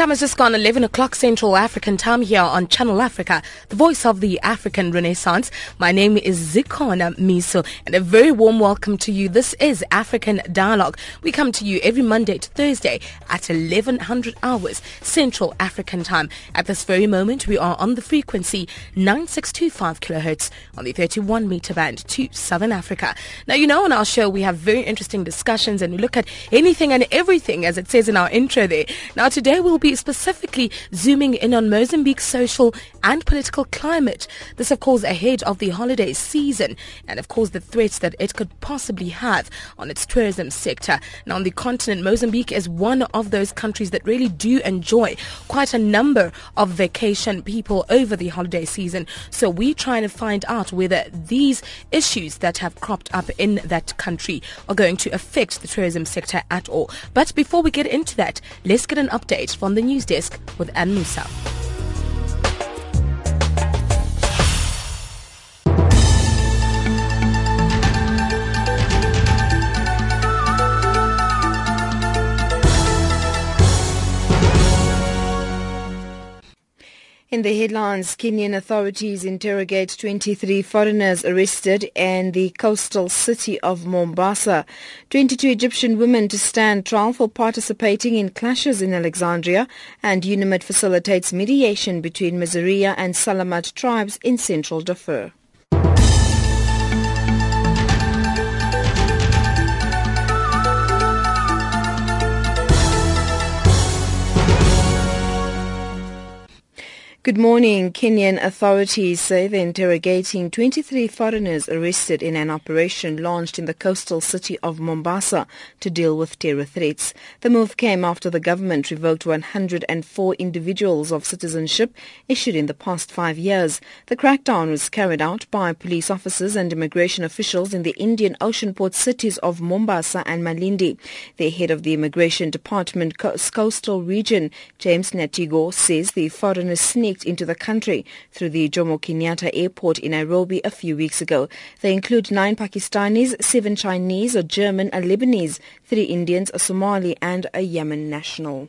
Time has just gone 11 o'clock Central African time here on Channel Africa, the voice of the African Renaissance. My name is Zikona Miso and a very warm welcome to you. This is African Dialogue. We come to you every Monday to Thursday at 1100 hours Central African time. At this very moment, we are on the frequency 9625 kilohertz on the 31 meter band to Southern Africa. Now, you know, on our show, we have very interesting discussions and we look at anything and everything as it says in our intro there. Now, today we'll be specifically zooming in on Mozambique's social and political climate. This, of course, ahead of the holiday season and, of course, the threats that it could possibly have on its tourism sector. Now, on the continent, Mozambique is one of those countries that really do enjoy quite a number of vacation people over the holiday season. So we're trying to find out whether these issues that have cropped up in that country are going to affect the tourism sector at all. But before we get into that, let's get an update from the news desk with Ann Musa. In the headlines, Kenyan authorities interrogate 23 foreigners arrested in the coastal city of Mombasa. 22 Egyptian women to stand trial for participating in clashes in Alexandria, and UNAMID facilitates mediation between Mazaria and Salamat tribes in central Darfur. Good morning. Kenyan authorities say they're interrogating 23 foreigners arrested in an operation launched in the coastal city of Mombasa to deal with terror threats. The move came after the government revoked 104 individuals of citizenship issued in the past five years. The crackdown was carried out by police officers and immigration officials in the Indian Ocean port cities of Mombasa and Malindi. The head of the Immigration Department coastal region, James Nyatigo, says the foreigners sneaked into the country through the Jomo Kenyatta airport in Nairobi a few weeks ago. They include nine Pakistanis, seven Chinese, a German, a Lebanese, three Indians, a Somali and a Yemen national.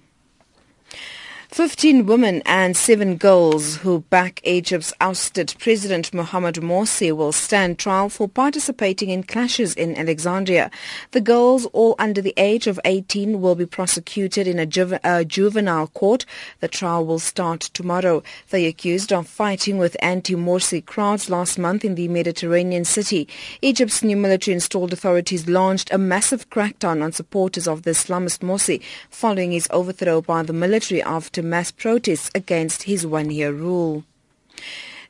15 women and 7 girls who back Egypt's ousted President Mohamed Morsi will stand trial for participating in clashes in Alexandria. The girls, all under the age of 18, will be prosecuted in a, juve- a juvenile court. The trial will start tomorrow. They accused of fighting with anti-Morsi crowds last month in the Mediterranean city. Egypt's new military-installed authorities launched a massive crackdown on supporters of the Islamist Morsi following his overthrow by the military after mass protests against his one-year rule.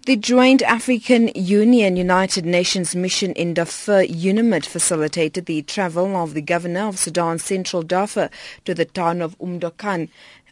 The Joint African Union United Nations mission in Darfur, UNAMID, facilitated the travel of the governor of Sudan's central Darfur to the town of Umdokan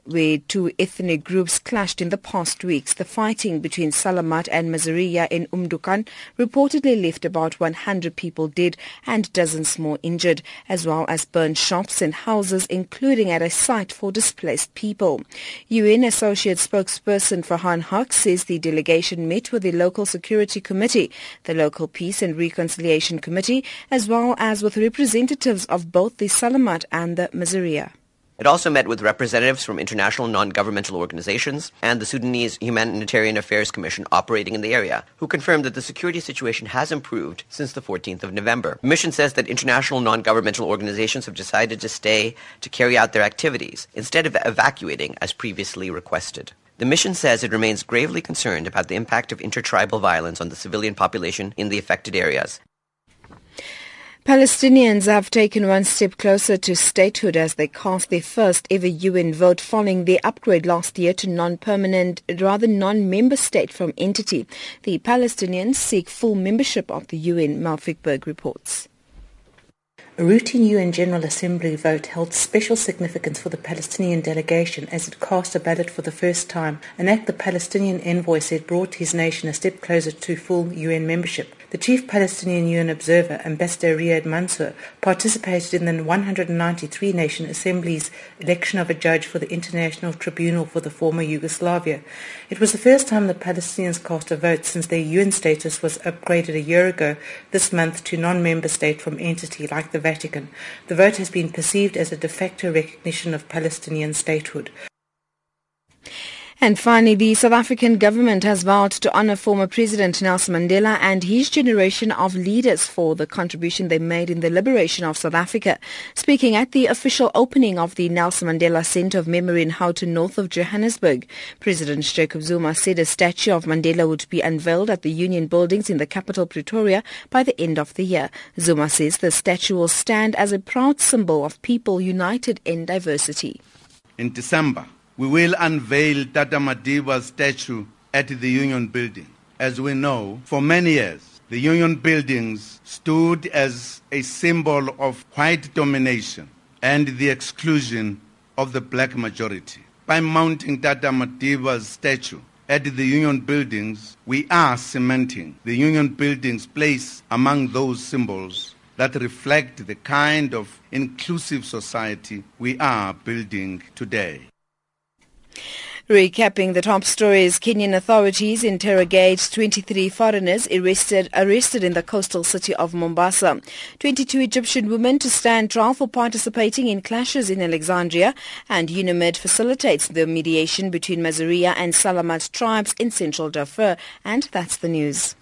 where two ethnic groups clashed in the past weeks. The fighting between Salamat and Mazaria in Umdukan reportedly left about 100 people dead and dozens more injured, as well as burned shops and houses, including at a site for displaced people. UN Associate Spokesperson Farhan Haq says the delegation met with the local security committee, the local peace and reconciliation committee, as well as with representatives of both the Salamat and the Mazaria. It also met with representatives from international non-governmental organizations and the Sudanese Humanitarian Affairs Commission operating in the area, who confirmed that the security situation has improved since the 14th of November. The mission says that international non-governmental organizations have decided to stay to carry out their activities instead of evacuating as previously requested. The mission says it remains gravely concerned about the impact of intertribal violence on the civilian population in the affected areas Palestinians have taken one step closer to statehood as they cast their first ever UN vote following their upgrade last year to non-permanent, rather non-member state from entity. The Palestinians seek full membership of the UN, Malvik Berg reports. A routine UN General Assembly vote held special significance for the Palestinian delegation as it cast a ballot for the first time, an act the Palestinian envoy said brought his nation a step closer to full UN membership. The chief Palestinian UN observer, Ambassador Riyad Mansour, participated in the 193 Nation Assembly's election of a judge for the International Tribunal for the former Yugoslavia. It was the first time the Palestinians cast a vote since their UN status was upgraded a year ago this month to non-member state from entity like the Vatican. The vote has been perceived as a de facto recognition of Palestinian statehood. And finally, the South African government has vowed to honor former President Nelson Mandela and his generation of leaders for the contribution they made in the liberation of South Africa. Speaking at the official opening of the Nelson Mandela Centre of Memory in Houghton, north of Johannesburg, President Jacob Zuma said a statue of Mandela would be unveiled at the Union Buildings in the capital Pretoria by the end of the year. Zuma says the statue will stand as a proud symbol of people united in diversity. In December, we will unveil Tata Madiba's statue at the Union Building. As we know, for many years, the Union Buildings stood as a symbol of white domination and the exclusion of the black majority. By mounting Tata Madiba's statue at the Union Buildings, we are cementing the Union Buildings' place among those symbols that reflect the kind of inclusive society we are building today. Recapping the top stories, Kenyan authorities interrogate 23 foreigners arrested, arrested in the coastal city of Mombasa. 22 Egyptian women to stand trial for participating in clashes in Alexandria and UNAMID facilitates the mediation between Mazaria and Salamat tribes in central Darfur. And that's the news.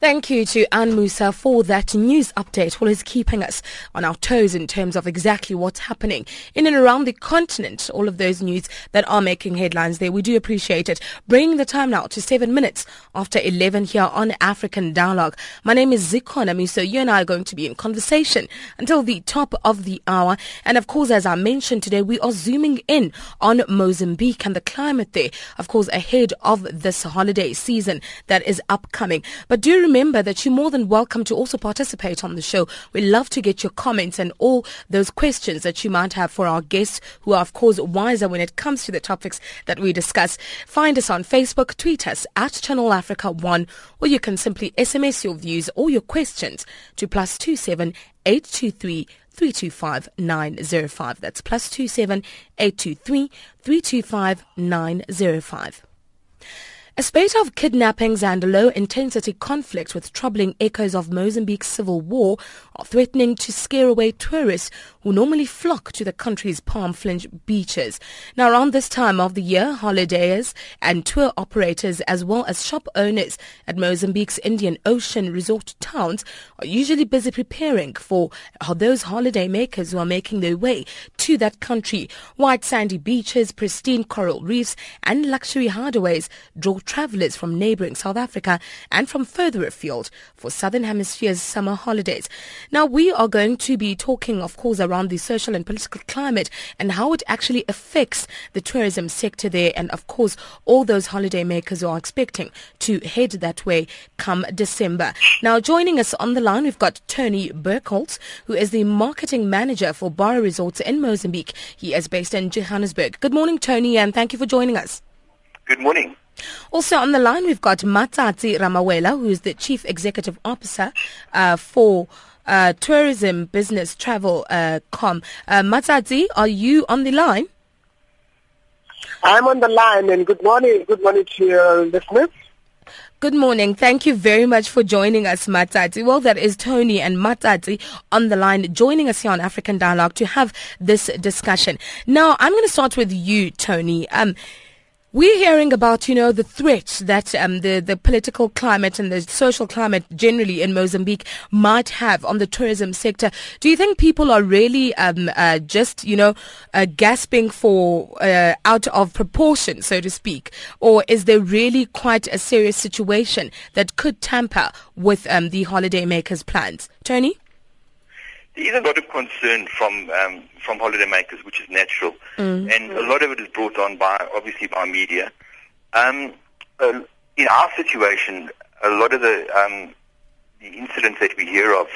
Thank you to Anne Musa for that news update. Well, it's keeping us on our toes in terms of exactly what's happening in and around the continent. All of those news that are making headlines there. We do appreciate it. Bringing the time now to seven minutes after 11 here on African Dialogue. My name is Zikon Amiso. You and I are going to be in conversation until the top of the hour. And of course, as I mentioned today, we are zooming in on Mozambique and the climate there, of course, ahead of this holiday season that is upcoming. But do remember that you're more than welcome to also participate on the show. We love to get your comments and all those questions that you might have for our guests who are, of course, wiser when it comes to the topics that we discuss. Find us on Facebook, tweet us at Channel Africa 1, or you can simply SMS your views or your questions to plus two seven eight two three. 325 905. That's plus 27 823 325 905. A spate of kidnappings and low-intensity conflict with troubling echoes of Mozambique's civil war threatening to scare away tourists who normally flock to the country's palm fringe beaches. Now, around this time of the year, holidayers and tour operators as well as shop owners at Mozambique's Indian Ocean resort towns are usually busy preparing for those holiday makers who are making their way to that country. White sandy beaches, pristine coral reefs and luxury hideaways draw travelers from neighboring South Africa and from further afield for Southern Hemisphere's summer holidays. Now, we are going to be talking, of course, around the social and political climate and how it actually affects the tourism sector there and, of course, all those holiday makers who are expecting to head that way come December. Now, joining us on the line, we've got Tony Burkholz, who is the marketing manager for Barra Resorts in Mozambique. He is based in Johannesburg. Good morning, Tony, and thank you for joining us. Good morning. Also on the line, we've got Matsatsi Ramawela, who is the Chief Executive Officer uh, for uh, Tourism Business Travel uh, Com. Uh, are you on the line? I'm on the line, and good morning. Good morning to your listeners. Good morning. Thank you very much for joining us, Matsatsi. Well, that is Tony and Matsatsi on the line joining us here on African Dialogue to have this discussion. Now, I'm going to start with you, Tony. Um, We're hearing about, you know, the threats that um, the, the political climate and the social climate generally in Mozambique might have on the tourism sector. Do you think people are really um, uh, just, you know, uh, gasping for uh, out of proportion, so to speak? Or is there really quite a serious situation that could tamper with um, the holidaymakers' plans? Tony? There is a lot of concern from um, from holidaymakers, which is natural, mm. and a lot of it is brought on by obviously by media. Um, uh, in our situation, a lot of the um, the incidents that we hear of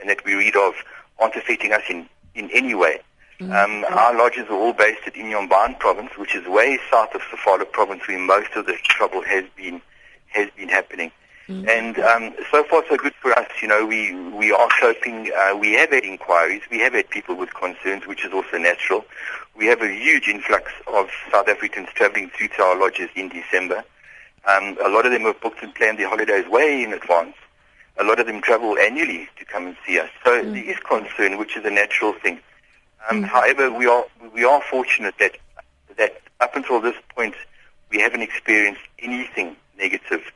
and that we read of aren't affecting us in in any way. Mm. Um, our lodges are all based at Inhambane province, which is way south of Sofala province, where most of the trouble has been has been happening. Mm-hmm. And um, so far, so good for us. You know, we we are coping. Uh, we have had inquiries. We have had people with concerns, which is also natural. We have a huge influx of South Africans travelling through to our lodges in December. Um, a lot of them have booked and planned their holidays way in advance. A lot of them travel annually to come and see us. So mm. there is concern, which is a natural thing. Um, mm. However, we are we are fortunate that that up until this point, we haven't experienced anything negative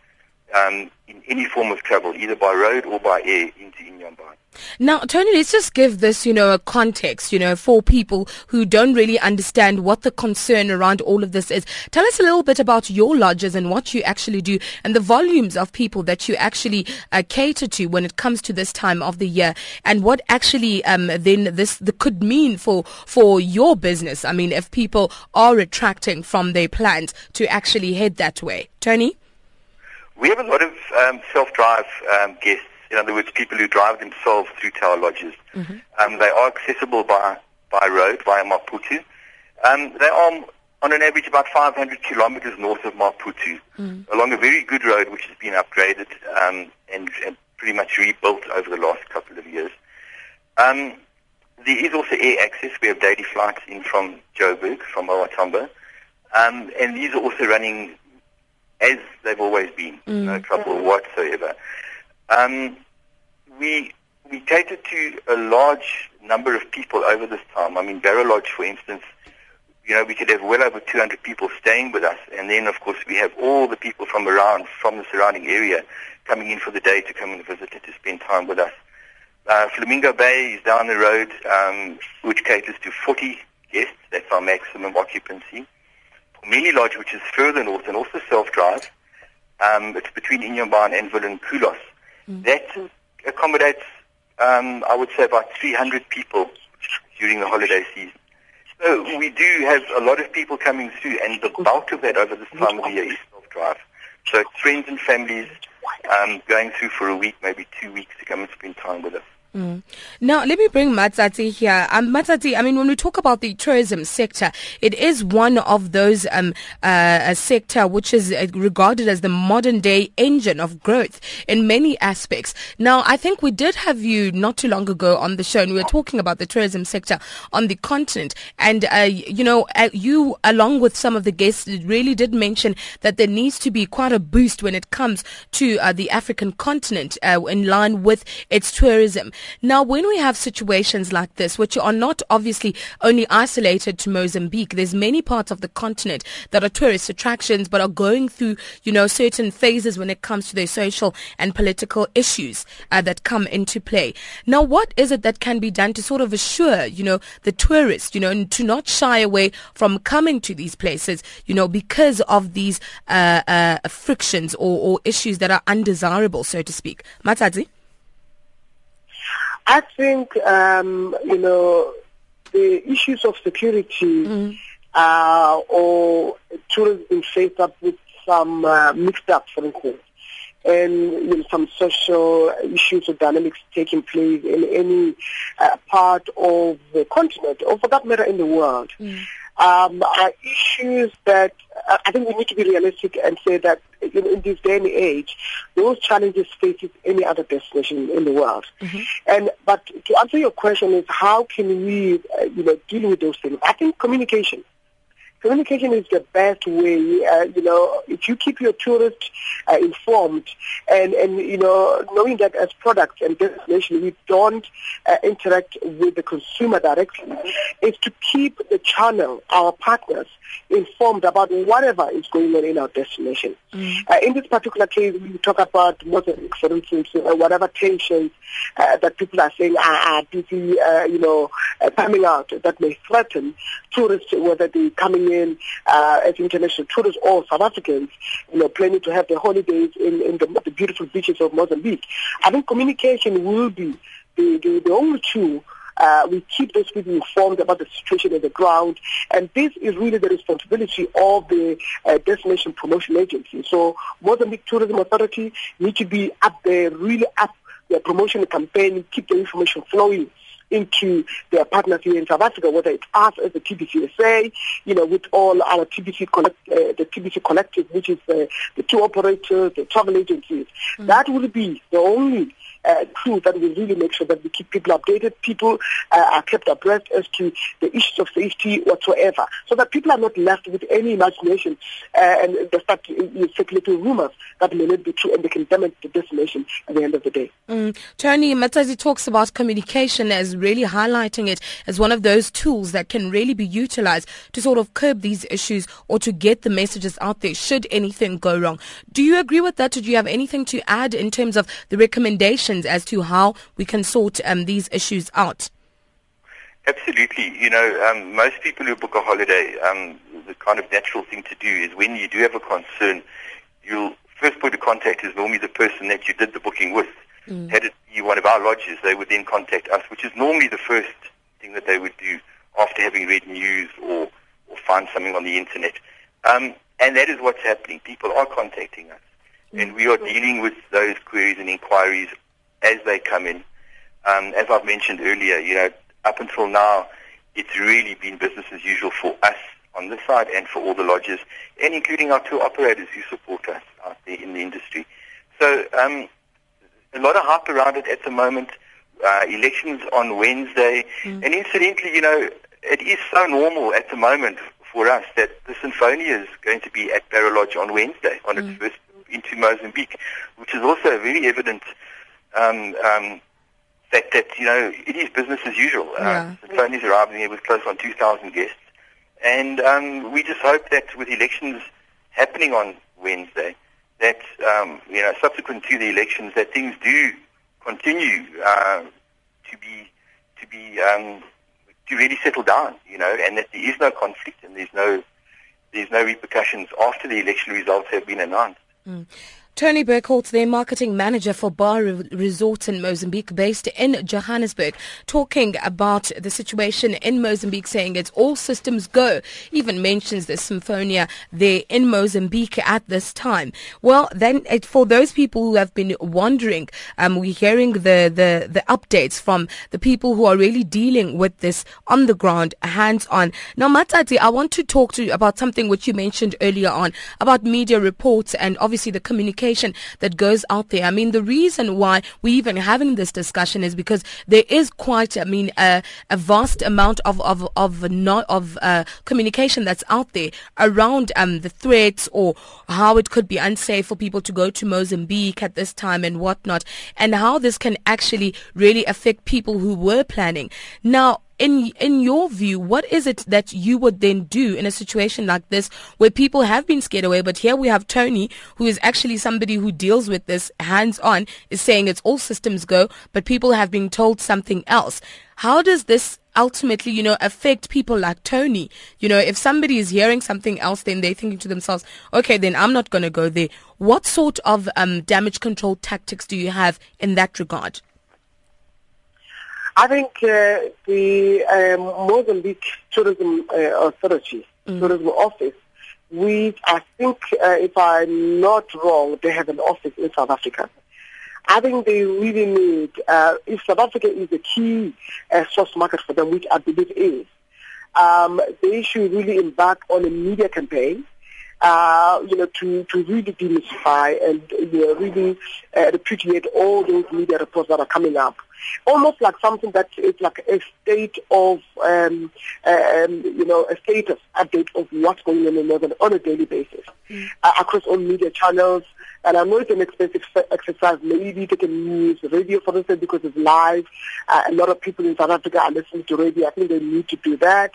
um, in any form of travel, either by road or by air into Inhambane. Now, Tony, let's just give this, you know, a context, you know, for people who don't really understand what the concern around all of this is. Tell us a little bit about your lodges and what you actually do and the volumes of people that you actually uh, cater to when it comes to this time of the year and what actually um, then this the, could mean for, for your business. I mean, if people are retracting from their plans to actually head that way. Tony? We have a lot of um, self-drive um, guests. In other words, people who drive themselves through to our lodges. Mm-hmm. Um, they are accessible by by road via Maputo. Um, they are on an average about 500 kilometers north of Maputo, mm. along a very good road which has been upgraded um, and, and, pretty much rebuilt over the last couple of years. Um, there is also air access. We have daily flights in from Joburg, from Um, and these are also running as they've always been, mm. no trouble whatsoever. Um, we we cater to a large number of people over this time. I mean, Barra Lodge, for instance, you know, we could have well over 200 people staying with us, and then, of course, we have all the people from around, from the surrounding area, coming in for the day to come and visit and to spend time with us. Uh, Flamingo Bay is down the road, um, which caters to 40 guests. That's our maximum occupancy. Mini Lodge, which is further north and also self-drive. Um, it's between Inhambane and Vilanculos. Mm. That accommodates, um, I would say, about 300 people during the holiday season. So we do have a lot of people coming through, and the bulk of that over this time of the year is self-drive. So friends and families um, going through for a week, maybe two weeks to come and spend time with us. Mm. Now, let me bring Matsatsi here. Um, Matsatsi, I mean, when we talk about the tourism sector, it is one of those um, uh, sector which is uh, regarded as the modern day engine of growth in many aspects. Now, I think we did have you not too long ago on the show, and we were talking about the tourism sector on the continent. And, uh, you know, uh, you, along with some of the guests, really did mention that there needs to be quite a boost when it comes to uh, the African continent uh, in line with its tourism. Now, when we have situations like this, which are not obviously only isolated to Mozambique, there's many parts of the continent that are tourist attractions, but are going through, you know, certain phases when it comes to their social and political issues uh, that come into play. Now, what is it that can be done to sort of assure, you know, the tourists, you know, to not shy away from coming to these places, you know, because of these uh, uh, frictions or, or issues that are undesirable, so to speak? Matsatsi? I think, um, you know, the issues of security mm. uh, or tourism faced up with some uh, mixed up, for instance, and you know, some social issues or dynamics taking place in any uh, part of the continent, or for that matter, in the world. Mm um, are issues that uh, I think we need to be realistic and say that in, in this day and age, those challenges faces any other destination in the world. Mm-hmm. And but to answer your question is how can we, uh, you know, deal with those things? I think communication. Communication is the best way. Uh, you know, if you keep your tourists uh, informed and, and you know, knowing that as products and destination we don't uh, interact with the consumer directly, is to keep the channel, our partners, informed about whatever is going on in our destination. Mm. Uh, in this particular case, we talk about Mozambique, for instance, uh, whatever tensions uh, that people are saying are, are busy, uh, you know, uh, coming out that may threaten tourists, whether they're coming uh, as international tourists or South Africans, you know, planning to have their holidays in, in the, the beautiful beaches of Mozambique. I think communication will be the, the, the only tool uh, we keep those people informed about the situation on the ground, and this is really the responsibility of the uh, destination promotion agency. So Mozambique Tourism Authority need to be up there, really up their promotion campaign, keep the information flowing into their partners here in South Africa, whether it's us as the TBCSA, you know, with all our TBC collect, uh, the TBC collective, which is uh, the tour operators, the travel agencies. Mm-hmm. That would be the only uh, tool that will really make sure that we keep people updated, people uh, are kept abreast as to the issues of safety whatsoever, so that people are not left with any imagination uh, and they start circulating rumors that may not be true and they can damage the destination at the end of the day. Mm. Tony Matsatsi talks about communication as really highlighting it as one of those tools that can really be utilized to sort of curb these issues or to get the messages out there should anything go wrong. Do you agree with that? Do you have anything to add in terms of the recommendation? Suggestions as to how we can sort um, these issues out? Absolutely. You know, um, most people who book a holiday, um, the kind of natural thing to do is when you do have a concern, you'll first point of contact is normally the person that you did the booking with. Mm. Had it be one of our lodges, they would then contact us, which is normally the first thing that they would do after having read news or, or find something on the internet. Um, and that is what's happening. People are contacting us. Mm. And we are dealing with those queries and inquiries as they come in. Um, as I've mentioned earlier, you know, up until now, it's really been business as usual for us on this side and for all the lodges, and including our two operators who support us out there in the industry. So um, a lot of hype around it at the moment. Uh, elections on Wednesday, mm. and incidentally, you know, it is so normal at the moment for us that the Sinfonia is going to be at Barra Lodge on Wednesday on mm. its first into Mozambique, which is also a very evident um, um, that, that, you know, it is business as usual. Uh, yeah. Tony's arriving here with close on 2,000 guests. And um, we just hope that with elections happening on Wednesday, that, um, you know, subsequent to the elections, that things do continue uh, to be, to be, um, to really settle down, you know, and that there is no conflict and there's no, there's no repercussions after the election results have been announced. Mm. Tony Burkholtz, their marketing manager for Barra Resorts in Mozambique, based in Johannesburg, talking about the situation in Mozambique, saying it's all systems go. Even mentions the Sinfonia there in Mozambique at this time. Well, then it, for those people who have been wondering, um, we're hearing the, the, the updates from the people who are really dealing with this on the ground, hands on. Now, Matsatsi, I want to talk to you about something which you mentioned earlier on about media reports and obviously the communication communication that goes out there. I mean, the reason why we're even having this discussion is because there is quite, I mean, a, a vast amount of of of not of uh, communication that's out there around um, the threats or how it could be unsafe for people to go to Mozambique at this time and whatnot, and how this can actually really affect people who were planning. Now, in in your view, what is it that you would then do in a situation like this where people have been scared away, but here we have Tony, who is actually somebody who deals with this hands on, is saying it's all systems go, but people have been told something else. How does this ultimately, you know, affect people like Tony? You know, if somebody is hearing something else, then they're thinking to themselves, okay, then I'm not going to go there. What sort of um, damage control tactics do you have in that regard? I think uh, the um, Mozambique Tourism uh, Authority, mm. Tourism Office, we, I think, uh, if I'm not wrong, they have an office in South Africa. I think they really need, uh, if South Africa is the key uh, source market for them, which I believe is, um, they should really embark on a media campaign uh, you know, to, to really demystify and you know, really uh, repudiate all those media reports that are coming up almost like something that is like a state of, um, um, you know, a status update of what's going on in Northern on a daily basis mm. uh, across all media channels. And I know it's an expensive exercise. Maybe they can use radio, for instance, because it's live. Uh, a lot of people in South Africa are listening to radio. I think they need to do that.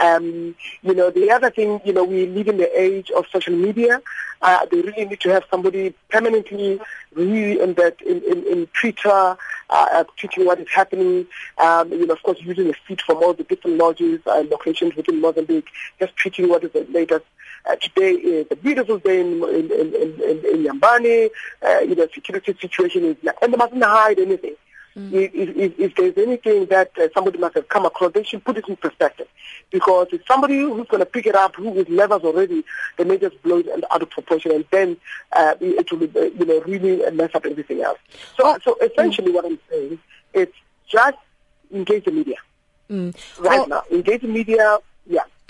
Um, you know, the other thing, you know, we live in the age of social media. Uh, they really need to have somebody permanently really in that, in, in, in Twitter, uh, uh, tweeting what is happening, um, you know, of course, using a feed from all the different lodges and locations within Mozambique, just tweeting what is the latest. Uh, today is a beautiful day in in in, in, in Inhambane. Uh, you know, security situation is, and they mustn't hide anything. Mm. If, if, if, there's anything that uh, somebody must have come across, they should put it in perspective. Because if somebody who's going to pick it up, who is levels already, they may just blow it out of proportion, and then uh, it will, uh, you know, really mess up everything else. So, oh. so essentially, mm. what I'm saying, it's just engage the media. Mm. Right now, engage the media.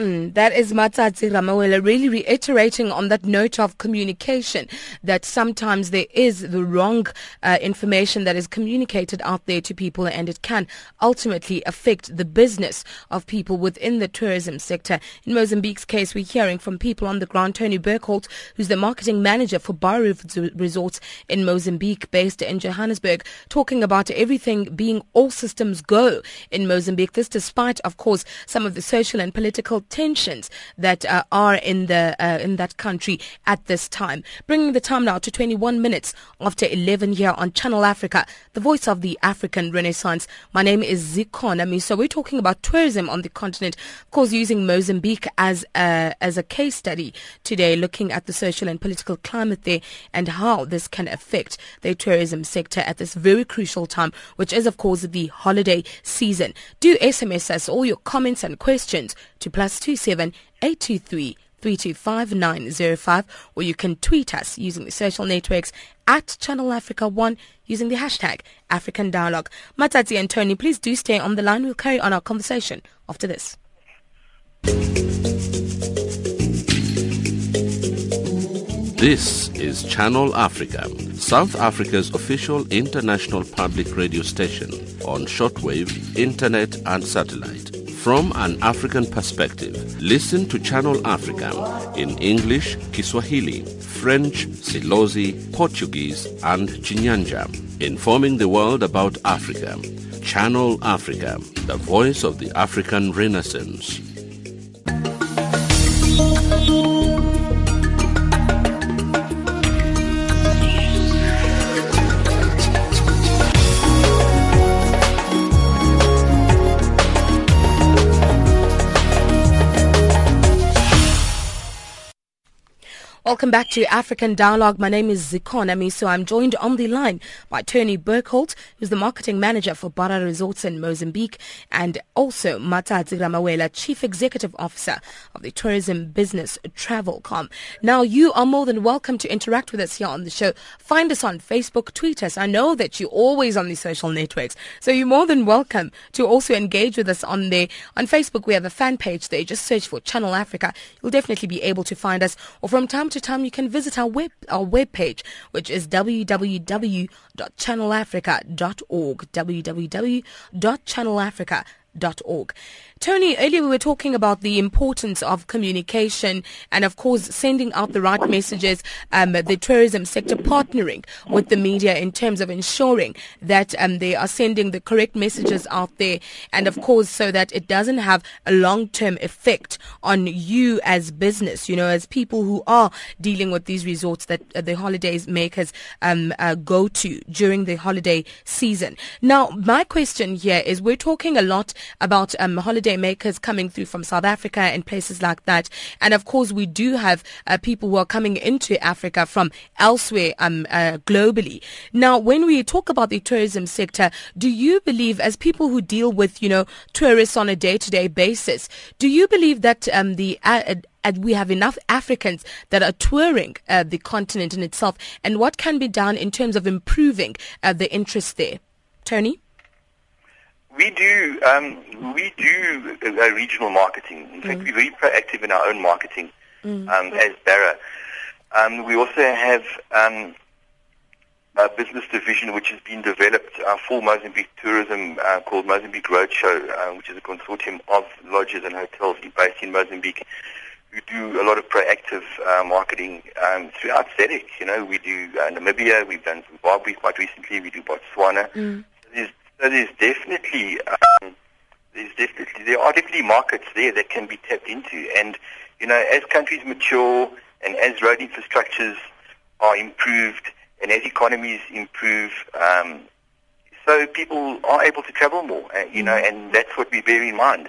Mm, that is Matsatsi Ramawela really reiterating on that note of communication that sometimes there is the wrong uh, information that is communicated out there to people and it can ultimately affect the business of people within the tourism sector. In Mozambique's case, we're hearing from people on the ground. Tony Burkholt, who's the marketing manager for Barra Resorts in Mozambique, based in Johannesburg, talking about everything being all systems go in Mozambique. This despite, of course, some of the social and political tensions that uh, are in the uh, in that country at this time. Bringing the time now to 21 minutes after 11 here on Channel Africa, the voice of the African Renaissance. My name is Zikhona So we're talking about tourism on the continent, of course, using Mozambique as a, as a case study today, looking at the social and political climate there and how this can affect the tourism sector at this very crucial time, which is, of course, the holiday season. Do SMS us all your comments and questions to plus two seven eight two three. 325905 or you can tweet us using the social networks at Channel Africa 1 using the hashtag African Dialogue. Matsatsi and Tony, please do stay on the line. We'll carry on our conversation after this. This is Channel Africa, South Africa's official international public radio station on shortwave, internet and satellite. From an African perspective, listen to Channel Africa in English, Kiswahili, French, Silozi, Portuguese, and Chinyanja, informing the world about Africa. Channel Africa, the voice of the African Renaissance. Welcome back to African Dialogue. My name is Zikon So I'm joined on the line by Tony Burkholt, who's the marketing manager for Barra Resorts in Mozambique, and also Matsatsi Ramawela, Chief Executive Officer of the Tourism Business Travelcom. Now, you are more than welcome to interact with us here on the show. Find us on Facebook, tweet us. I know that you're always on the social networks, so you're more than welcome to also engage with us on there. On Facebook, we have a fan page there. Just search for Channel Africa. You'll definitely be able to find us, or from time to to time, you can visit our web our webpage, which is www.channelafrica.org. www.channelafrica.org. Tony, earlier we were talking about the importance of communication and, of course, sending out the right messages, um, the tourism sector partnering with the media in terms of ensuring that um, they are sending the correct messages out there. And, of course, so that it doesn't have a long-term effect on you as business, you know, as people who are dealing with these resorts that uh, the holidays makers um, uh, go to during the holiday season. Now, my question here is we're talking a lot about um, holiday holiday makers coming through from South Africa and places like that. And of course, we do have uh, people who are coming into Africa from elsewhere um, uh, globally. Now, when we talk about the tourism sector, do you believe, as people who deal with, you know, tourists on a day-to-day basis, do you believe that um, the uh, uh we have enough Africans that are touring uh, the continent in itself, and what can be done in terms of improving uh, the interest there? Tony? We do um, we do uh, regional marketing. In fact, mm. we're very proactive in our own marketing mm. um, as Barra. Um, we also have um, uh, business division which has been developed uh, for Mozambique tourism uh, called Mozambique Roadshow, uh, which is a consortium of lodges and hotels based in Mozambique who do a lot of proactive uh, marketing um, throughout SADC. You know, we do uh, Namibia, we've done Zimbabwe quite recently, we do Botswana. Mm. So, there's, so there's definitely um, there's definitely there are definitely markets there that can be tapped into, and you know, as countries mature and as road infrastructures are improved and as economies improve, um, so people are able to travel more, uh, you know, and that's what we bear in mind.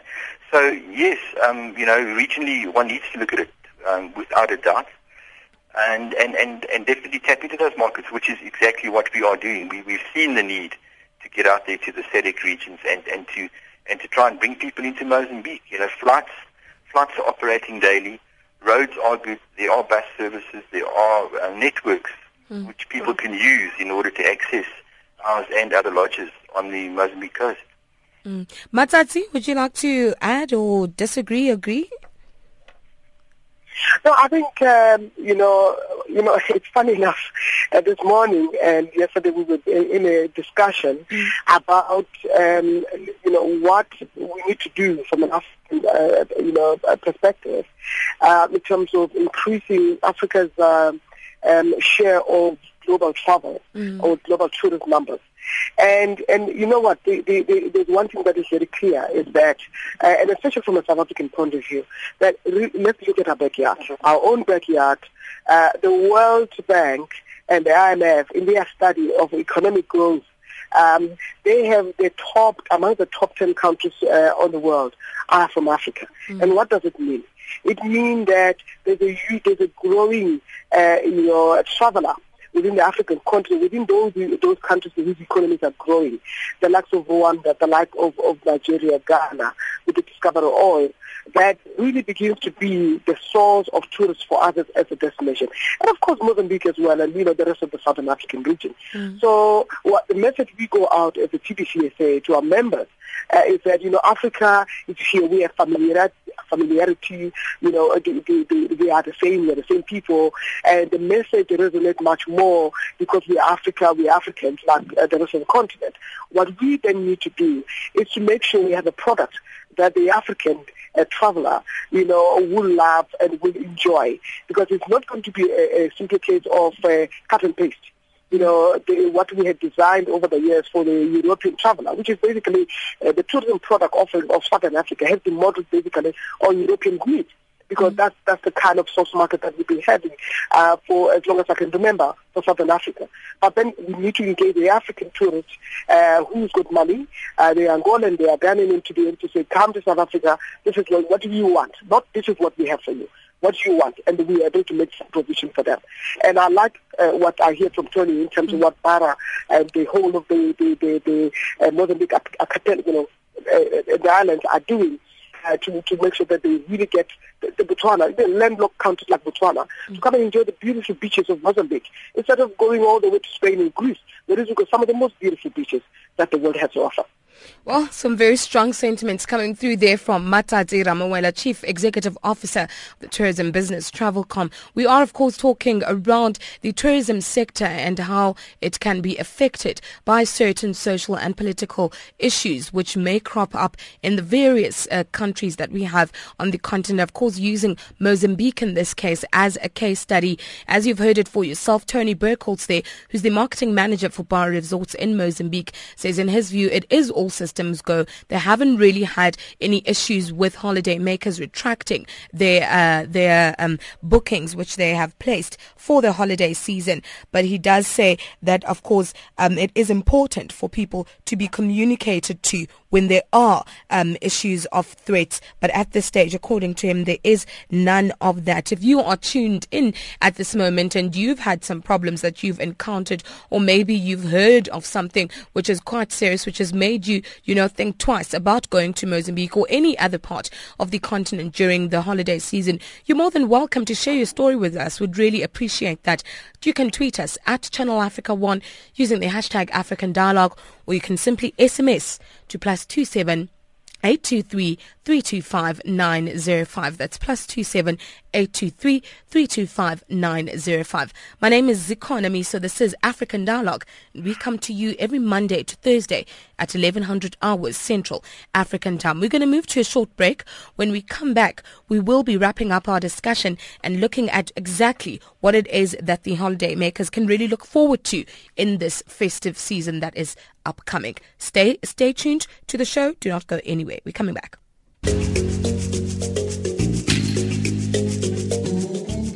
So yes, um, you know, regionally one needs to look at it um, without a doubt, and, and, and, and definitely tap into those markets, which is exactly what we are doing. We, we've seen the need to get out there to the SADC regions and, and to and to try and bring people into Mozambique. You know, flights flights are operating daily, roads are good, there are bus services, there are uh, networks mm. which people can use in order to access ours and other lodges on the Mozambique coast. Mm. Matsatsi, would you like to add or disagree, agree? No, I think um, you know, you know, it's funny enough. Uh, this morning and yesterday we were in a discussion mm. about um, you know what we need to do from an African uh, you know perspective uh, in terms of increasing Africa's um, um share of global travel mm. or global tourist numbers. And and you know what? The, the, the, there's one thing that is very clear is that, uh, and especially from a South African point of view, that re- let's look at our backyard, our own backyard. Uh, the World Bank and the IMF, in their study of economic growth, um, they have the top among the top ten countries uh, on the world are from Africa. Mm. And what does it mean? It means that there's a huge, there's a growing, uh, you know, traveler within the African continent, within those those countries whose economies are growing, the likes of Rwanda, the like of, of Nigeria, Ghana, with the discovery of oil, that really begins to be the source of tourists for others as a destination. And of course Mozambique as well and you know the rest of the Southern African region. Mm. So what the message we go out as a TBCSA to our members uh, is that, you know, Africa is here, we have familiarity, familiarity you know, they, they, they, they are the same, we are the same people, and the message resonates much more because we are Africa, we are Africans, like uh, the rest of the continent. What we then need to do is to make sure we have a product that the African a traveler, you know, will love and will enjoy. Because it's not going to be a, a simple case of uh, cut and paste. You know, the, what we had designed over the years for the European traveler, which is basically uh, the tourism product offering of Southern Africa has been modeled basically on European needs because mm-hmm. that's that's the kind of source market that we've been having uh, for as long as I can remember for Southern Africa. But then we need to engage the African tourists uh, who's got money, uh, they are Angolan, they are Ghanaian to be able to say, come to South Africa, this is what, what do you want? Not this is what we have for you what you want, and we are able to make some provision for them. And I like uh, what I hear from Tony in terms mm-hmm. of what Barra and the whole of the the the, the uh, Mozambique, you know, uh, the islands are doing. Uh, to to make sure that they really get the, the Botswana, the landlocked countries like Botswana, mm-hmm. to come and enjoy the beautiful beaches of Mozambique instead of going all the way to Spain and Greece. That is because some of the most beautiful beaches that the world has to offer. Well, some very strong sentiments coming through there from Matsatsi Ramawela, Chief Executive Officer of the Tourism Business Travelcom. We are, of course, talking around the tourism sector and how it can be affected by certain social and political issues which may crop up in the various uh, countries that we have on the continent. Of course, using Mozambique in this case as a case study. As you've heard it for yourself, Tony Burkholz there, who's the marketing manager for Barra Resorts in Mozambique, says in his view it is all systems go, they haven't really had any issues with holiday makers retracting their uh, their um, bookings, which they have placed for the holiday season. But he does say that, of course, um, it is important for people to be communicated to when there are um, issues of threats. But at this stage, according to him, there is none of that. If you are tuned in at this moment and you've had some problems that you've encountered, or maybe you've heard of something which is quite serious, which has made you, you know, think twice about going to Mozambique or any other part of the continent during the holiday season, you're more than welcome to share your story with us. We'd really appreciate that. You can tweet us at Channel Africa One using the hashtag African Dialogue, or you can simply SMS to plus two seven 823 325 905. That's plus 27 823 325 905. My name is Zikhona so this is African Dialogue. We come to you every Monday to Thursday at 1100 hours Central African Time. We're going to move to a short break. When we come back, we will be wrapping up our discussion and looking at exactly what it is that the holiday makers can really look forward to in this festive season that is upcoming. Stay stay tuned to the show. Do not go anywhere. We're coming back.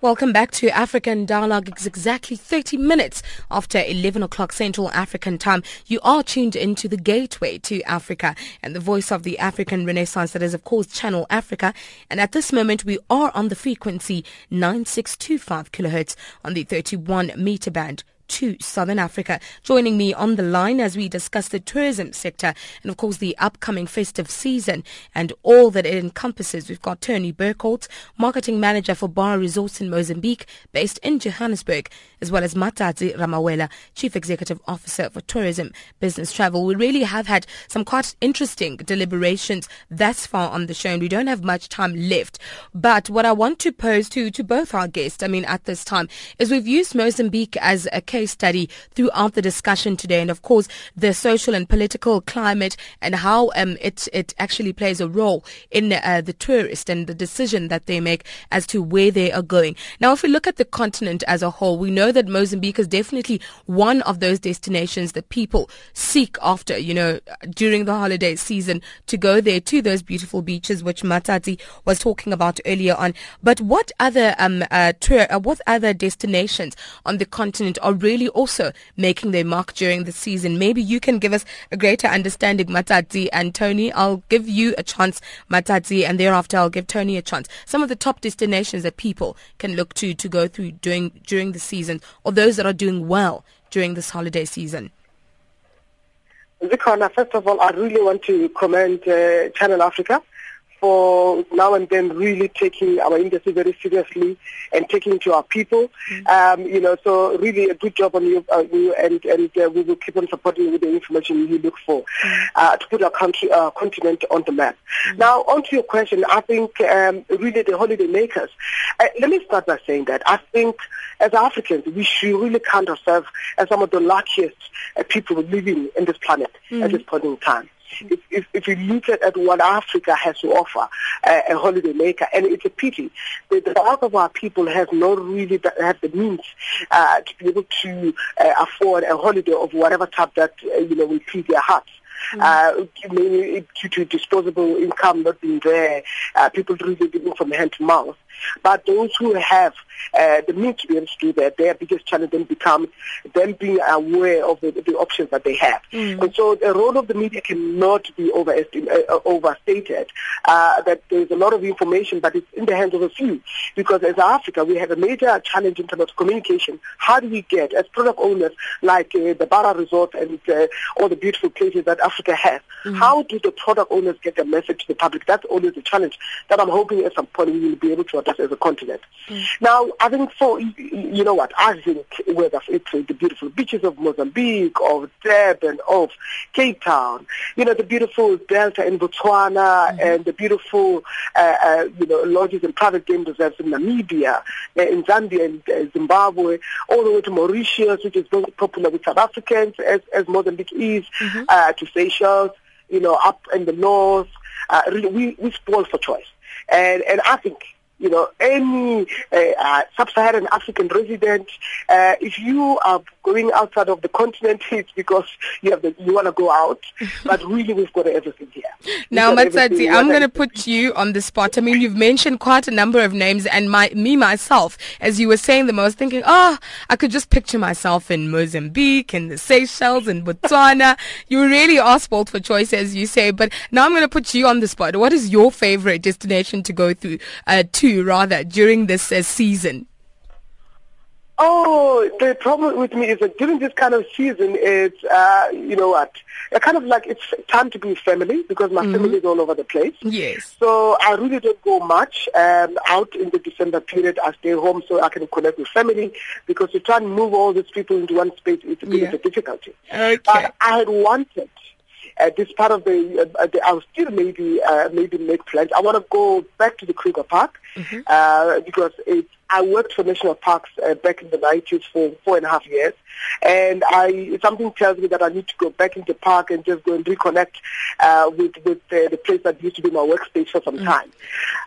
Welcome back to African Dialogue. It's exactly 30 minutes after 11 o'clock Central African time. You are tuned into the gateway to Africa and the voice of the African Renaissance. That is, of course, Channel Africa. And at this moment, we are on the frequency 9625 kilohertz on the 31 meter band to Southern Africa. Joining me on the line as we discuss the tourism sector and, of course, the upcoming festive season and all that it encompasses. We've got Tony Burkholdt, Marketing Manager for Barra Resorts in Mozambique, based in Johannesburg, as well as Matsatsi Ramawela, Chief Executive Officer for Tourism Business Travel. We really have had some quite interesting deliberations thus far on the show, and we don't have much time left. But what I want to pose to, to both our guests, I mean, at this time, is we've used Mozambique as a case case study throughout the discussion today, and of course the social and political climate and how um, it it actually plays a role in uh, the tourist and the decision that they make as to where they are going. Now, if we look at the continent as a whole, we know that Mozambique is definitely one of those destinations that people seek after. You know, during the holiday season to go there to those beautiful beaches, which Matsatsi was talking about earlier on. But what other um uh, tour, uh, what other destinations on the continent are really also making their mark during the season. Maybe you can give us a greater understanding, Matsatsi and Tony. I'll give you a chance, Matsatsi, and thereafter I'll give Tony a chance. Some of the top destinations that people can look to to go through during during the season, or those that are doing well during this holiday season. Zikhona, first of all, I really want to commend uh, Channel Africa for now and then really taking our industry very seriously and taking to our people. Mm-hmm. Um, you know, so really a good job on you, uh, you and and uh, we will keep on supporting you with the information you look for mm-hmm. uh, to put our country, uh, continent on the map. Mm-hmm. Now, on to your question, I think um, really the holiday makers. Uh, let me start by saying that I think as Africans we should really count ourselves as some of the luckiest uh, people living in this planet at mm-hmm. this point in time if, if, if you look at, at what Africa has to offer, uh, a holiday maker, and it's a pity that the bulk of our people have not really have the means uh, to be able to uh, afford a holiday of whatever type that uh, you know will please their hearts. Mm. Uh, due to disposable income not being there, uh, people really living from hand to mouth. But those who have uh, the means to be able to do that, their biggest challenge then becomes them being aware of the, the options that they have. Mm. And so the role of the media cannot be uh, overstated. Uh, that there's a lot of information, but it's in the hands of a few. Because as Africa, we have a major challenge in terms of communication. How do we get, as product owners, like uh, the Barra Resort and uh, all the beautiful places that Africa has, mm. how do the product owners get the message to the public? That's always the challenge that I'm hoping at some point we will be able to address as a continent. Mm. Now, I think for, you know what, I think whether it's the beautiful beaches of Mozambique, of Durban, of Cape Town, you know, the beautiful delta in Botswana mm-hmm. and the beautiful, uh, uh, you know, lodges and private game reserves in Namibia, uh, in Zambia and uh, Zimbabwe, all the way to Mauritius, which is very popular with South Africans, as, as Mozambique is, mm-hmm. Uh, to Seychelles, you know, up in the north. Uh, really, we, we spoil for choice. And, and I think you know, any uh, uh, sub-Saharan African resident, uh, if you are going outside of the continent, it's because you have the, you want to go out. but really, we've got everything here. now, Matsatsi, I'm going to put you on the spot. I mean, you've mentioned quite a number of names, and my me myself, as you were saying them, I was thinking, oh, I could just picture myself in Mozambique, in the Seychelles, in Botswana. you really are spoiled for choice, as you say. But now I'm going to put you on the spot. What is your favorite destination to go through uh, to? Rather during this uh, season? Oh, the problem with me is that during this kind of season, it's, uh, you know what, kind of like it's time to be family because my mm-hmm. family is all over the place. Yes. So I really don't go much um, out in the December period. I stay home so I can connect with family because to try and move all these people into one space is a bit yeah. of a difficulty. Okay. But I had wanted uh, this part of the, uh, the I'll still maybe uh, maybe make plans. I want to go back to the Kruger Park mm-hmm. uh, because it's I worked for national parks uh, back in the 90s for four and a half years, and I something tells me that I need to go back into the park and just go and reconnect uh, with with uh, the place that used to be my workspace for some mm-hmm. time.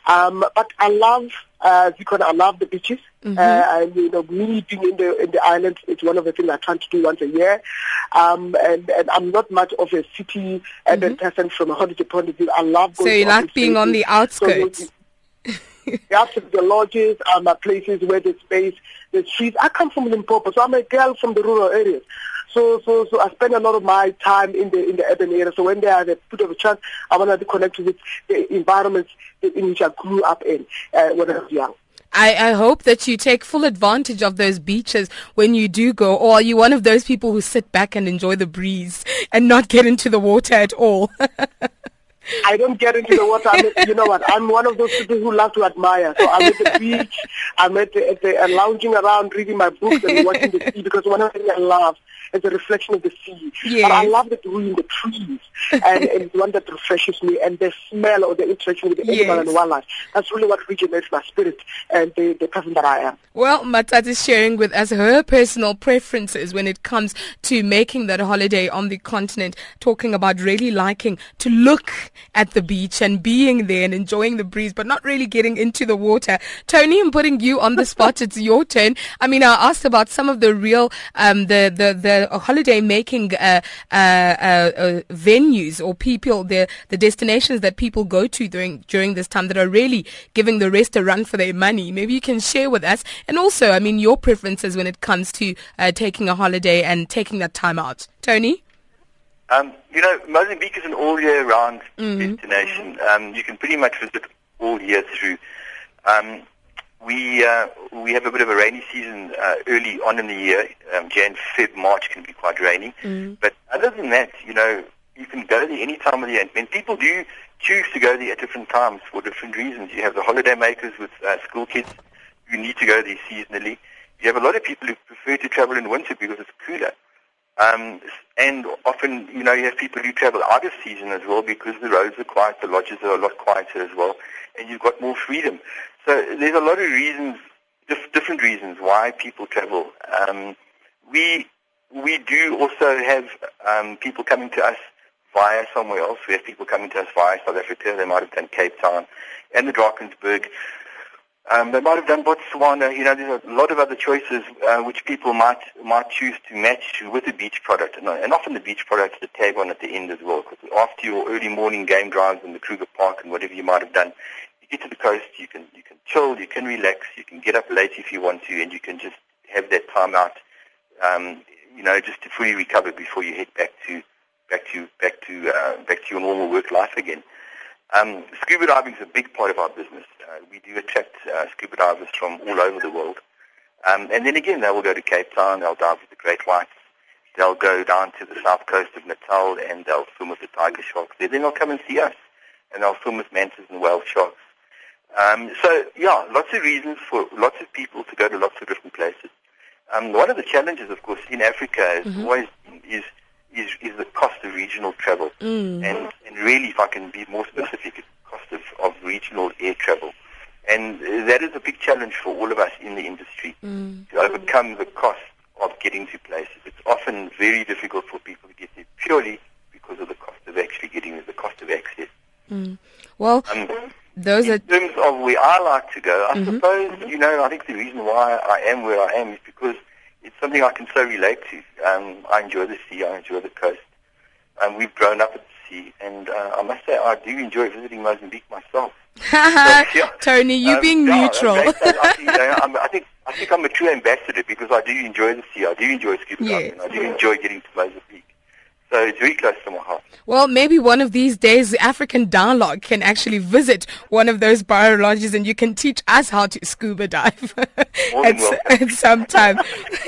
Um, but I love uh, Zikon, I love the beaches. Mm-hmm. Uh, and you know, me being in the in the island is one of the things I try to do once a year. Um, and, and I'm not much of a city mm-hmm. person from a holiday point of view. I love going. So you like being on the outskirts. So After the lodges are my places where there's space, there's trees. I come from Limpopo, so I'm a girl from the rural areas. So, so, so I spend a lot of my time in the in the urban area. So when they have a bit of a chance, I want to connect with the environments in which I grew up in uh, when I was young. I, I hope that you take full advantage of those beaches when you do go, or are you one of those people who sit back and enjoy the breeze and not get into the water at all? I don't get into the water. I'm, you know what? I'm one of those people who love to admire. So I'm at the beach. I'm at the, at the uh, lounging around, reading my books and watching the sea because one of I love is a reflection of the sea. Yes. But I love the green, in the trees, and, and it's one that refreshes me, and the smell or the interaction with the yes. animal and wildlife. That's really what regenerates my spirit and the, the person that I am. Well, Matsatsi is sharing with us her personal preferences when it comes to making that holiday on the continent, talking about really liking to look at the beach and being there and enjoying the breeze, but not really getting into the water. Tony, I'm putting you on the spot. it's your turn. I mean, I asked about some of the real, um, the, the, the holiday making uh, uh, uh, venues or people, the the destinations that people go to during during this time that are really giving the rest a run for their money. Maybe you can share with us, and also, I mean, your preferences when it comes to taking a holiday and taking that time out. Tony. Um, you know, Mozambique is an all-year-round mm-hmm. destination. Um, you can pretty much visit all year through. Um, we uh, we have a bit of a rainy season uh, early on in the year. Um, Jan, Feb, March can be quite rainy. Mm. But other than that, you know, you can go there any time of the year. And people do choose to go there at different times for different reasons. You have the holiday makers with uh, school kids who need to go there seasonally. You have a lot of people who prefer to travel in winter because it's cooler. Um, and often, you know, you have people who travel out of season as well because the roads are quiet, the lodges are a lot quieter as well, and you've got more freedom. So there's a lot of reasons, dif- different reasons why people travel. Um, we we do also have um, people coming to us via somewhere else. We have people coming to us via South Africa. They might have done Cape Town and the Drakensberg. Um, they might have done Botswana. You know, there's a lot of other choices uh, which people might might choose to match with the beach product, and, and often the beach product the tag on at the end as well. Because after your early morning game drives in the Kruger Park and whatever you might have done, get to the coast, you can you can chill, you can relax, you can get up late if you want to, and you can just have that time out, um, you know, just to fully recover before you head back to back to back to uh, back to your normal work life again. Um, scuba diving is a big part of our business. Uh, we do attract uh, scuba divers from all over the world. Um, and then again, they will go to Cape Town, they'll dive with the great whites, they'll go down to the south coast of Natal and they'll swim with the tiger sharks there. Then they'll come and see us and they'll swim with mantas and whale sharks. Um, so yeah, lots of reasons for lots of people to go to lots of different places. Um, one of the challenges, of course, in Africa is mm-hmm. always is, is is the cost of regional travel, mm. and and really, if I can be more specific, the cost of, of regional air travel, and that is a big challenge for all of us in the industry mm. to overcome the cost of getting to places. It's often very difficult for people to get there purely because of the cost of actually getting there, the cost of access. Mm. Well. Um, Those in are terms of where I like to go, I Mhm. suppose, you know, I think the reason why I am where I am is because it's something I can so relate to. Um, I enjoy the sea, I enjoy the coast. Um, we've grown up at the sea, and uh, I must say I do enjoy visiting Mozambique myself. yeah. Tony, you Um, being yeah, neutral. I, think, you know, I'm, I think I think I'm a true ambassador because I do enjoy the sea. I do enjoy scuba diving. I do enjoy getting to Mozambique. So it's very close to my heart. Well, maybe one of these days, the African Dialogue can actually visit one of those bio lodges and you can teach us how to scuba dive at, at some time.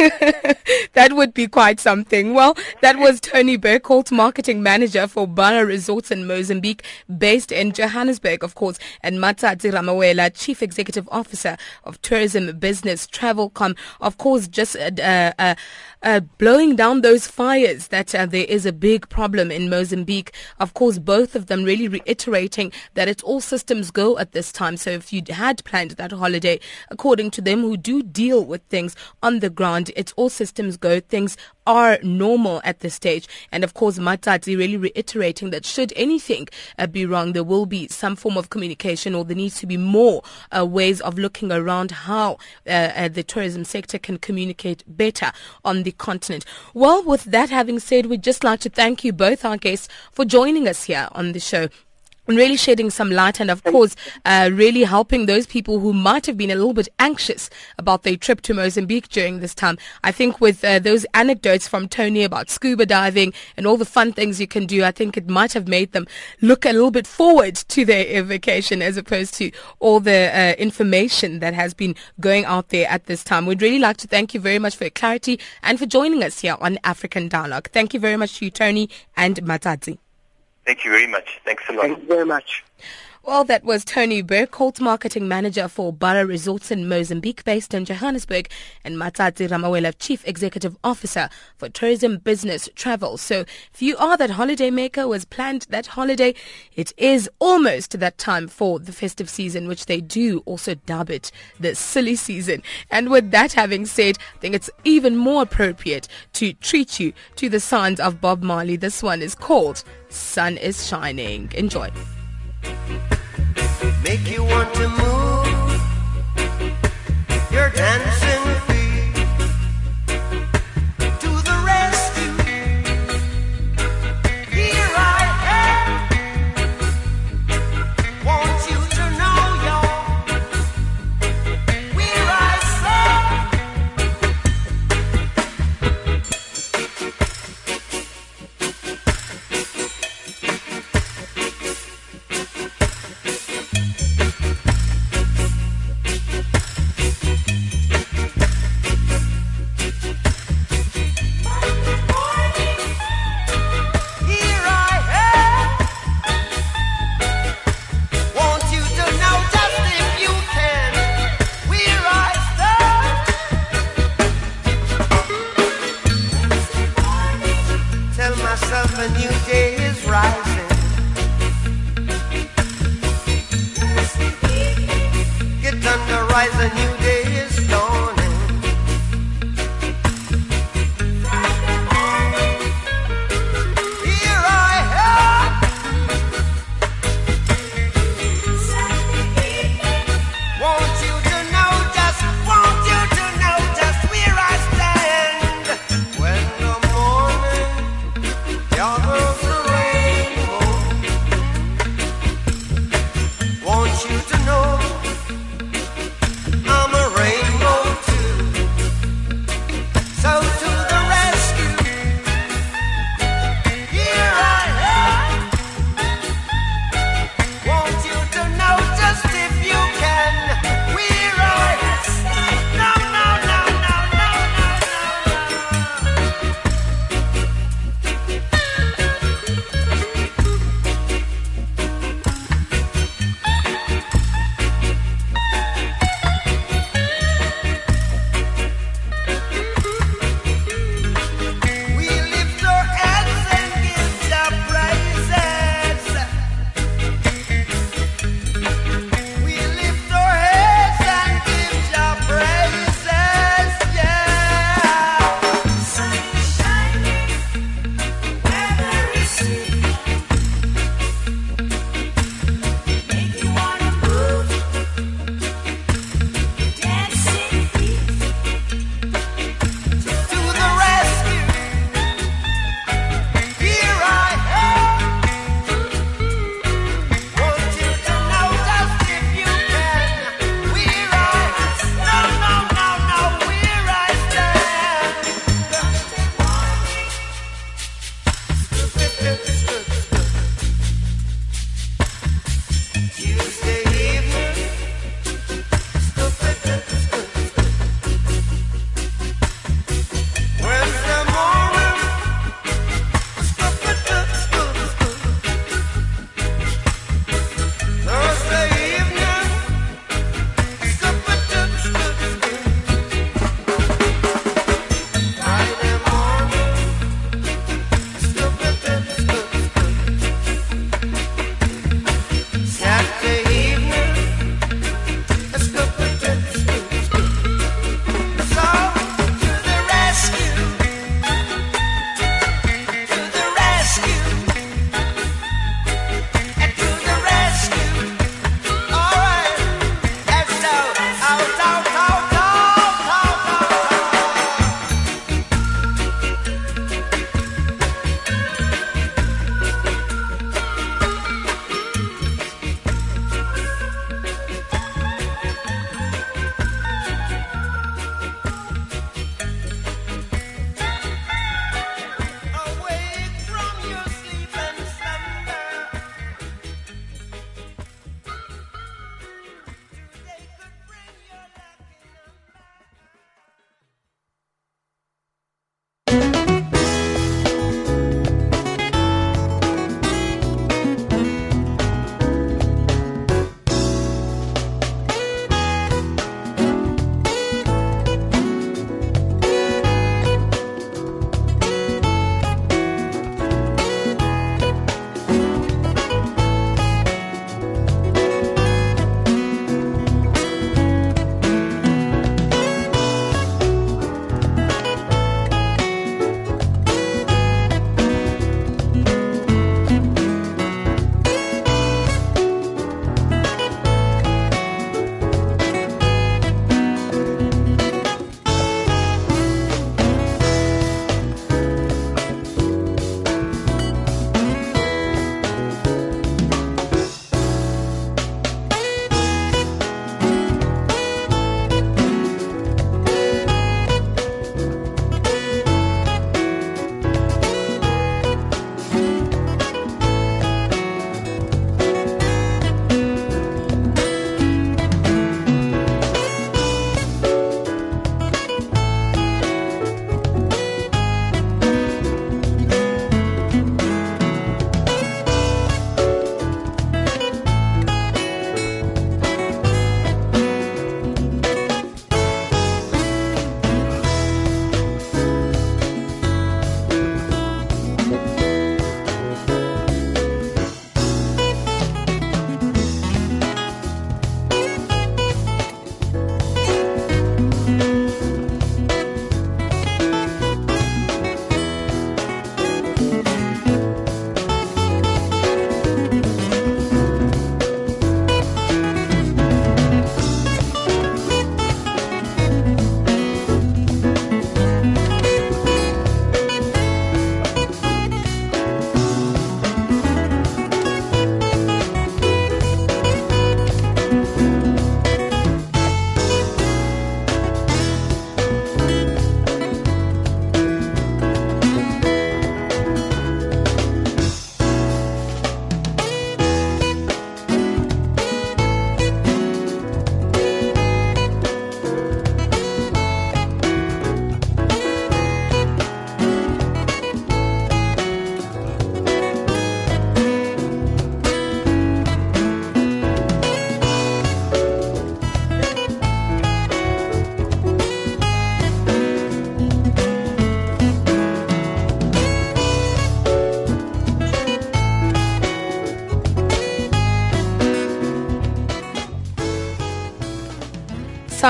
that would be quite something. Well, that was Tony Burkholt, Marketing Manager for Barra Resorts in Mozambique, based in Johannesburg, of course, and Matsatsi Ramawela, Chief Executive Officer of Tourism Business Travelcom. Of course, just uh, uh, uh, uh, blowing down those fires that uh, there is a big problem in Mozambique. Of course, both of them really reiterating that it's all systems go at this time. So if you had planned that holiday, according to them who do deal with things on the ground, it's all systems go. Things are normal at this stage. And of course, Matsatsi really reiterating that should anything uh, be wrong, there will be some form of communication or there needs to be more uh, ways of looking around how uh, uh, the tourism sector can communicate better on the continent. Well, with that having said, we'd just like to thank you both, our guests, for joining us here on the show really shedding some light and of course uh, really helping those people who might have been a little bit anxious about their trip to Mozambique during this time. I think with uh, those anecdotes from Tony about scuba diving and all the fun things you can do, I think it might have made them look a little bit forward to their vacation as opposed to all the uh, information that has been going out there at this time. We'd really like to thank you very much for your clarity and for joining us here on African Dialogue. Thank you very much to you, Tony and Matsatsi. Thank you very much. Thanks a lot. Thank you very much. Well, that was Tony Burkholt, marketing manager for Barra Resorts in Mozambique, based in Johannesburg, and Matsatsi Ramawela, chief executive officer for tourism business travel. So, if you are that holiday maker who has planned that holiday, it is almost that time for the festive season, which they do also dub it the silly season. And with that having said, I think it's even more appropriate to treat you to the sounds of Bob Marley. This one is called Sun is Shining. Enjoy. Make you want to move. Your dancing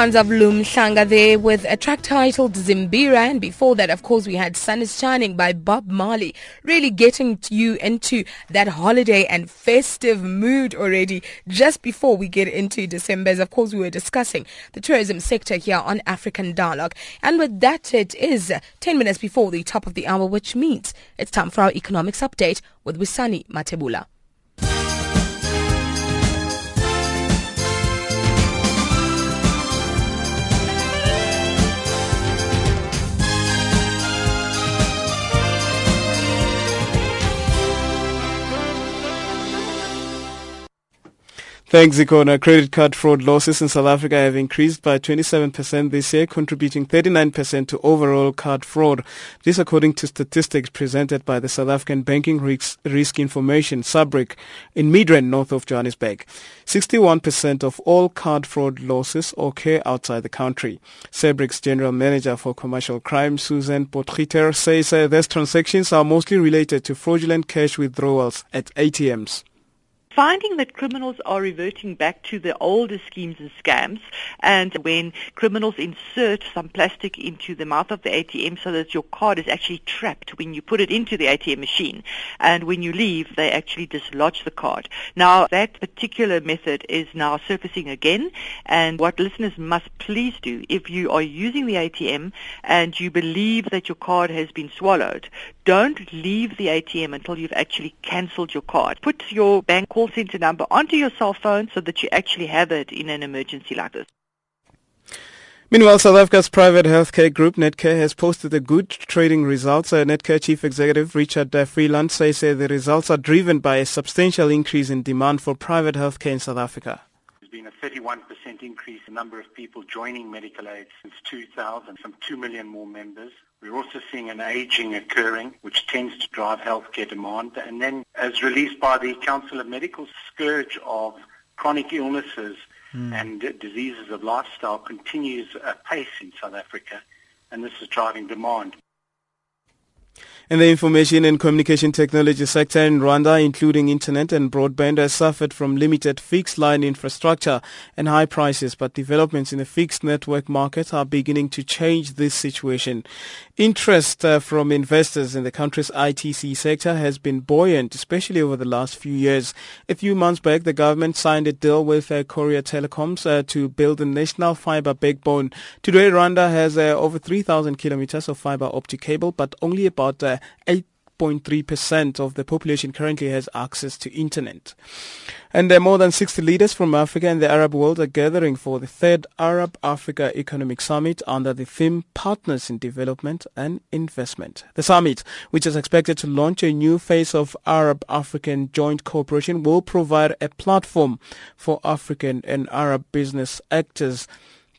Sounds of Lumhlanga there with a track titled Zimbira. And before that, of course, we had Sun is Shining by Bob Marley. Really getting you into that holiday and festive mood already just before we get into December. As of course, we were discussing the tourism sector here on African Dialogue. And with that, it is 10 minutes before the top of the hour, which means it's time for our economics update with Wisani Matebula. Thanks, Ikona. Credit card fraud losses in South Africa have increased by 27% this year, contributing 39% to overall card fraud. This according to statistics presented by the South African Banking Risk, Risk Information, SABRIC, in Midrand, north of Johannesburg. 61% of all card fraud losses occur outside the country. SABRIC's General Manager for Commercial Crime, Susan Potgieter, says uh, these transactions are mostly related to fraudulent cash withdrawals at ATMs finding that criminals are reverting back to the older schemes and scams and when criminals insert some plastic into the mouth of the ATM so that your card is actually trapped when you put it into the ATM machine and when you leave they actually dislodge the card. Now that particular method is now surfacing again and what listeners must please do if you are using the ATM and you believe that your card has been swallowed, don't leave the ATM until you've actually cancelled your card. Put your bank call center number onto your cell phone so that you actually have it in an emergency like this. Meanwhile, South Africa's private healthcare group Netcare has posted a good trading results. Uh, Netcare chief executive Richard uh, Friedland says uh, the results are driven by a substantial increase in demand for private healthcare in South Africa. There's been a 31% increase in the number of people joining medical aid since 2000, some 2 million more members. We're also seeing an aging occurring, which tends to drive healthcare demand. And then, as released by the Council of Medical, scourge of chronic illnesses mm. and diseases of lifestyle continues apace in South Africa, and this is driving demand. In the information and communication technology sector in Rwanda, including internet and broadband, has suffered from limited fixed line infrastructure and high prices, but developments in the fixed network market are beginning to change this situation. Interest uh, from investors in the country's ITC sector has been buoyant, especially over the last few years. A few months back, the government signed a deal with uh, Korea Telecoms uh, to build a national fiber backbone. Today, Rwanda has uh, over 3,000 kilometers of fiber optic cable, but only about uh, 8.3% of the population currently has access to internet. And uh, more than 60 leaders from Africa and the Arab world are gathering for the third Arab Africa Economic Summit under the theme Partners in Development and Investment. The summit, which is expected to launch a new phase of Arab African joint cooperation, will provide a platform for African and Arab business actors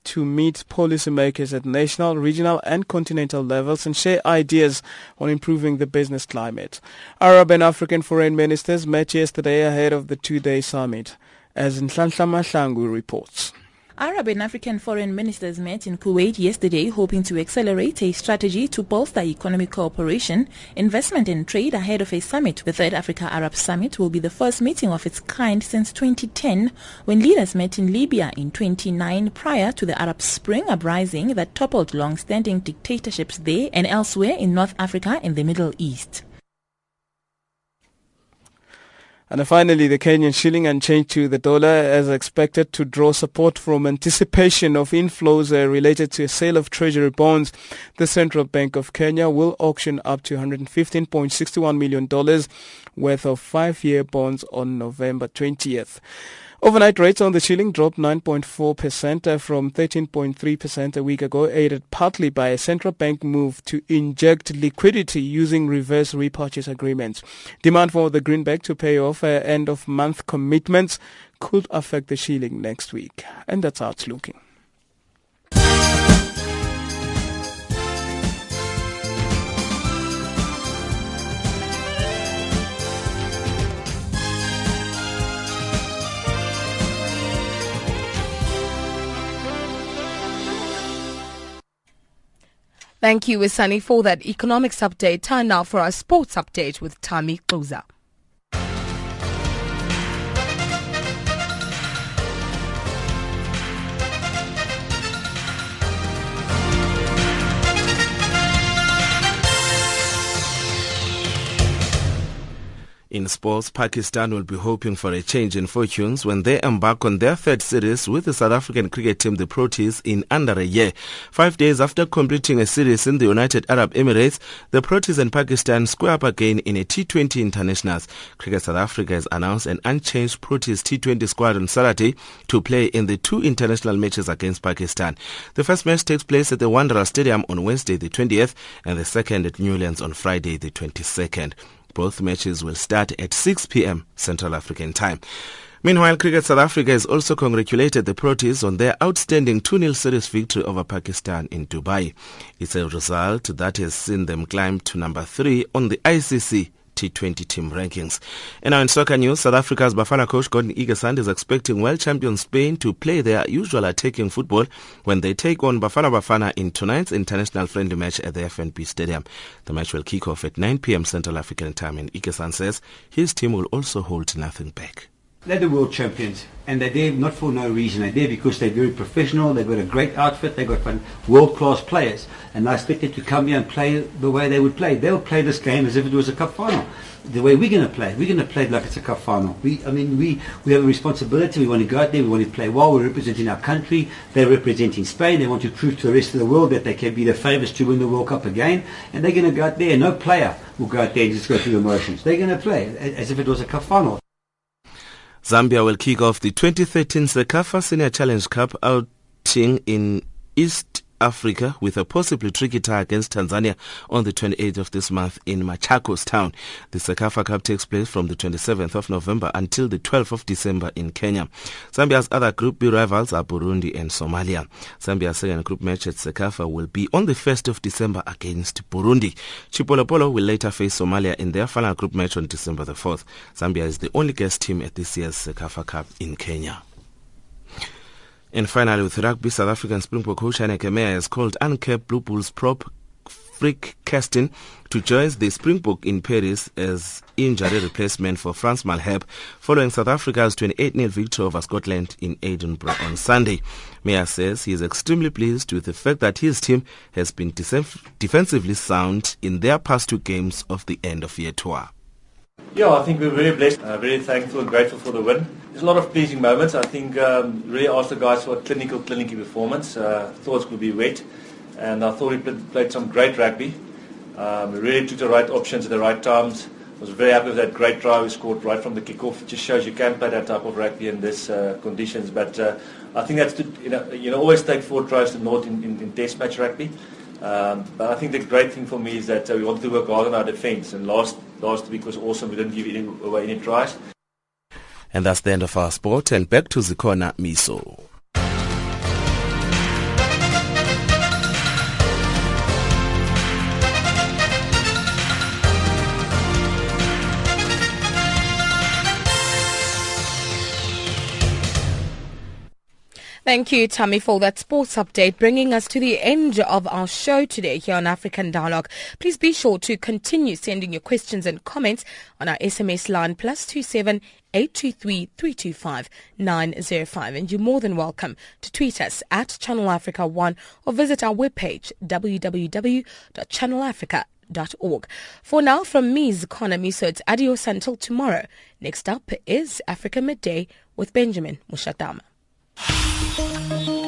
to meet policymakers at national, regional and continental levels and share ideas on improving the business climate. Arab and African foreign ministers met yesterday ahead of the two-day summit, as Nhlanhla Mahlangu reports. Arab and African foreign ministers met in Kuwait yesterday hoping to accelerate a strategy to bolster economic cooperation, investment and trade ahead of a summit. The Third Africa Arab Summit will be the first meeting of its kind since 2010 when leaders met in Libya in 2009 prior to the Arab Spring uprising that toppled long-standing dictatorships there and elsewhere in North Africa and the Middle East. And finally, the Kenyan shilling unchanged to the dollar as expected to draw support from anticipation of inflows uh, related to a sale of treasury bonds. The Central Bank of Kenya will auction up to $115.61 million worth of five-year bonds on November 20th. Overnight rates on the shilling dropped 9.4% uh, from 13.3% a week ago, aided partly by a central bank move to inject liquidity using reverse repurchase agreements. Demand for the greenback to pay off uh, end of month commitments could affect the shilling next week. And that's how it's looking. Thank you, Isani, for that economics update. Time now for our sports update with Tami Kluza. In sports, Pakistan will be hoping for a change in fortunes when they embark on their third series with the South African cricket team, the Proteas, in under a year. Five days after completing a series in the United Arab Emirates, the Proteas and Pakistan square up again in a T20 internationals. Cricket South Africa has announced an unchanged Proteas T20 squad on Saturday to play in the two international matches against Pakistan. The first match takes place at the Wanderers Stadium on Wednesday, the 20th, and the second at Newlands on Friday, the 22nd. Both matches will start at 6 p.m. Central African Time. Meanwhile, Cricket South Africa has also congratulated the Proteas on their outstanding 2-0 series victory over Pakistan in Dubai. It's a result that has seen them climb to number 3 on the ICC T20 team rankings. And now in soccer news, South Africa's Bafana coach Gordon Igesund is expecting world champion Spain to play their usual attacking football when they take on Bafana Bafana in tonight's international friendly match at the FNB Stadium. The match will kick off at 9 p.m. Central African time and Igesund says his team will also hold nothing back. They're the world champions, and they're there not for no reason. They're there because they're very professional. They've got a great outfit. They've got world-class players, and I expect them to come here and play the way they would play. They'll play this game as if it was a cup final. The way we're going to play, we're going to play like it's a cup final. We, I mean, we, we have a responsibility. We want to go out there. We want to play well. We're representing our country. They're representing Spain. They want to prove to the rest of the world that they can be the favourites to win the World Cup again. And they're going to go out there. No player will go out there and just go through the motions. They're going to play as if it was a cup final. Zambia will kick off the 2013 CECAFA Senior Challenge Cup outing in East Africa with a possibly tricky tie against Tanzania on the 28th of this month in Machakos town. The CECAFA Cup takes place from the 27th of November until the 12th of December in Kenya. Zambia's other Group B rivals are Burundi and Somalia. Zambia's second group match at CECAFA will be on the 1st of December against Burundi. Chipolopolo will later face Somalia in their final group match on December the 4th. Zambia is the only guest team at this year's CECAFA Cup in Kenya. And finally, with rugby, South African Springbok coach Heyneke Meyer has called uncapped Blue Bulls prop Frik Kirsten to join the Springbok in Paris as injury replacement for Frans Malherbe following South Africa's 28-0 victory over Scotland in Edinburgh on Sunday. Meyer says he is extremely pleased with the fact that his team has been defensively sound in their past two games of the end-of-year tour. Yeah, I think we're very blessed, uh, very thankful and grateful for the win. There's a lot of pleasing moments. I think um, really asked the guys for a clinical, clinical performance. Uh, thought it be wet, and I thought we played, played some great rugby. Um, we really took the right options at the right times. I was very happy with that great try we scored right from the kick-off. It just shows you can play that type of rugby in these uh, conditions. But uh, I think that's to, you know you know always take four tries to naught in, in, in test match rugby. Um, but I think the great thing for me is that uh, we want to work hard on our defence. And last last week was awesome. We didn't give any, away any tries. And that's the end of our sport. And back to Zikhona Miso. Thank you, Tammy, for that sports update, bringing us to the end of our show today here on African Dialogue. Please be sure to continue sending your questions and comments on our SMS line plus two seven eight two three three two five nine zero five, and you're more than welcome to tweet us at Channel Africa One or visit our webpage www.channelafrica.org. For now, from me, Zikhona Miso, it's adios until tomorrow. Next up is Africa Midday with Benjamin Mushatama. Thank you.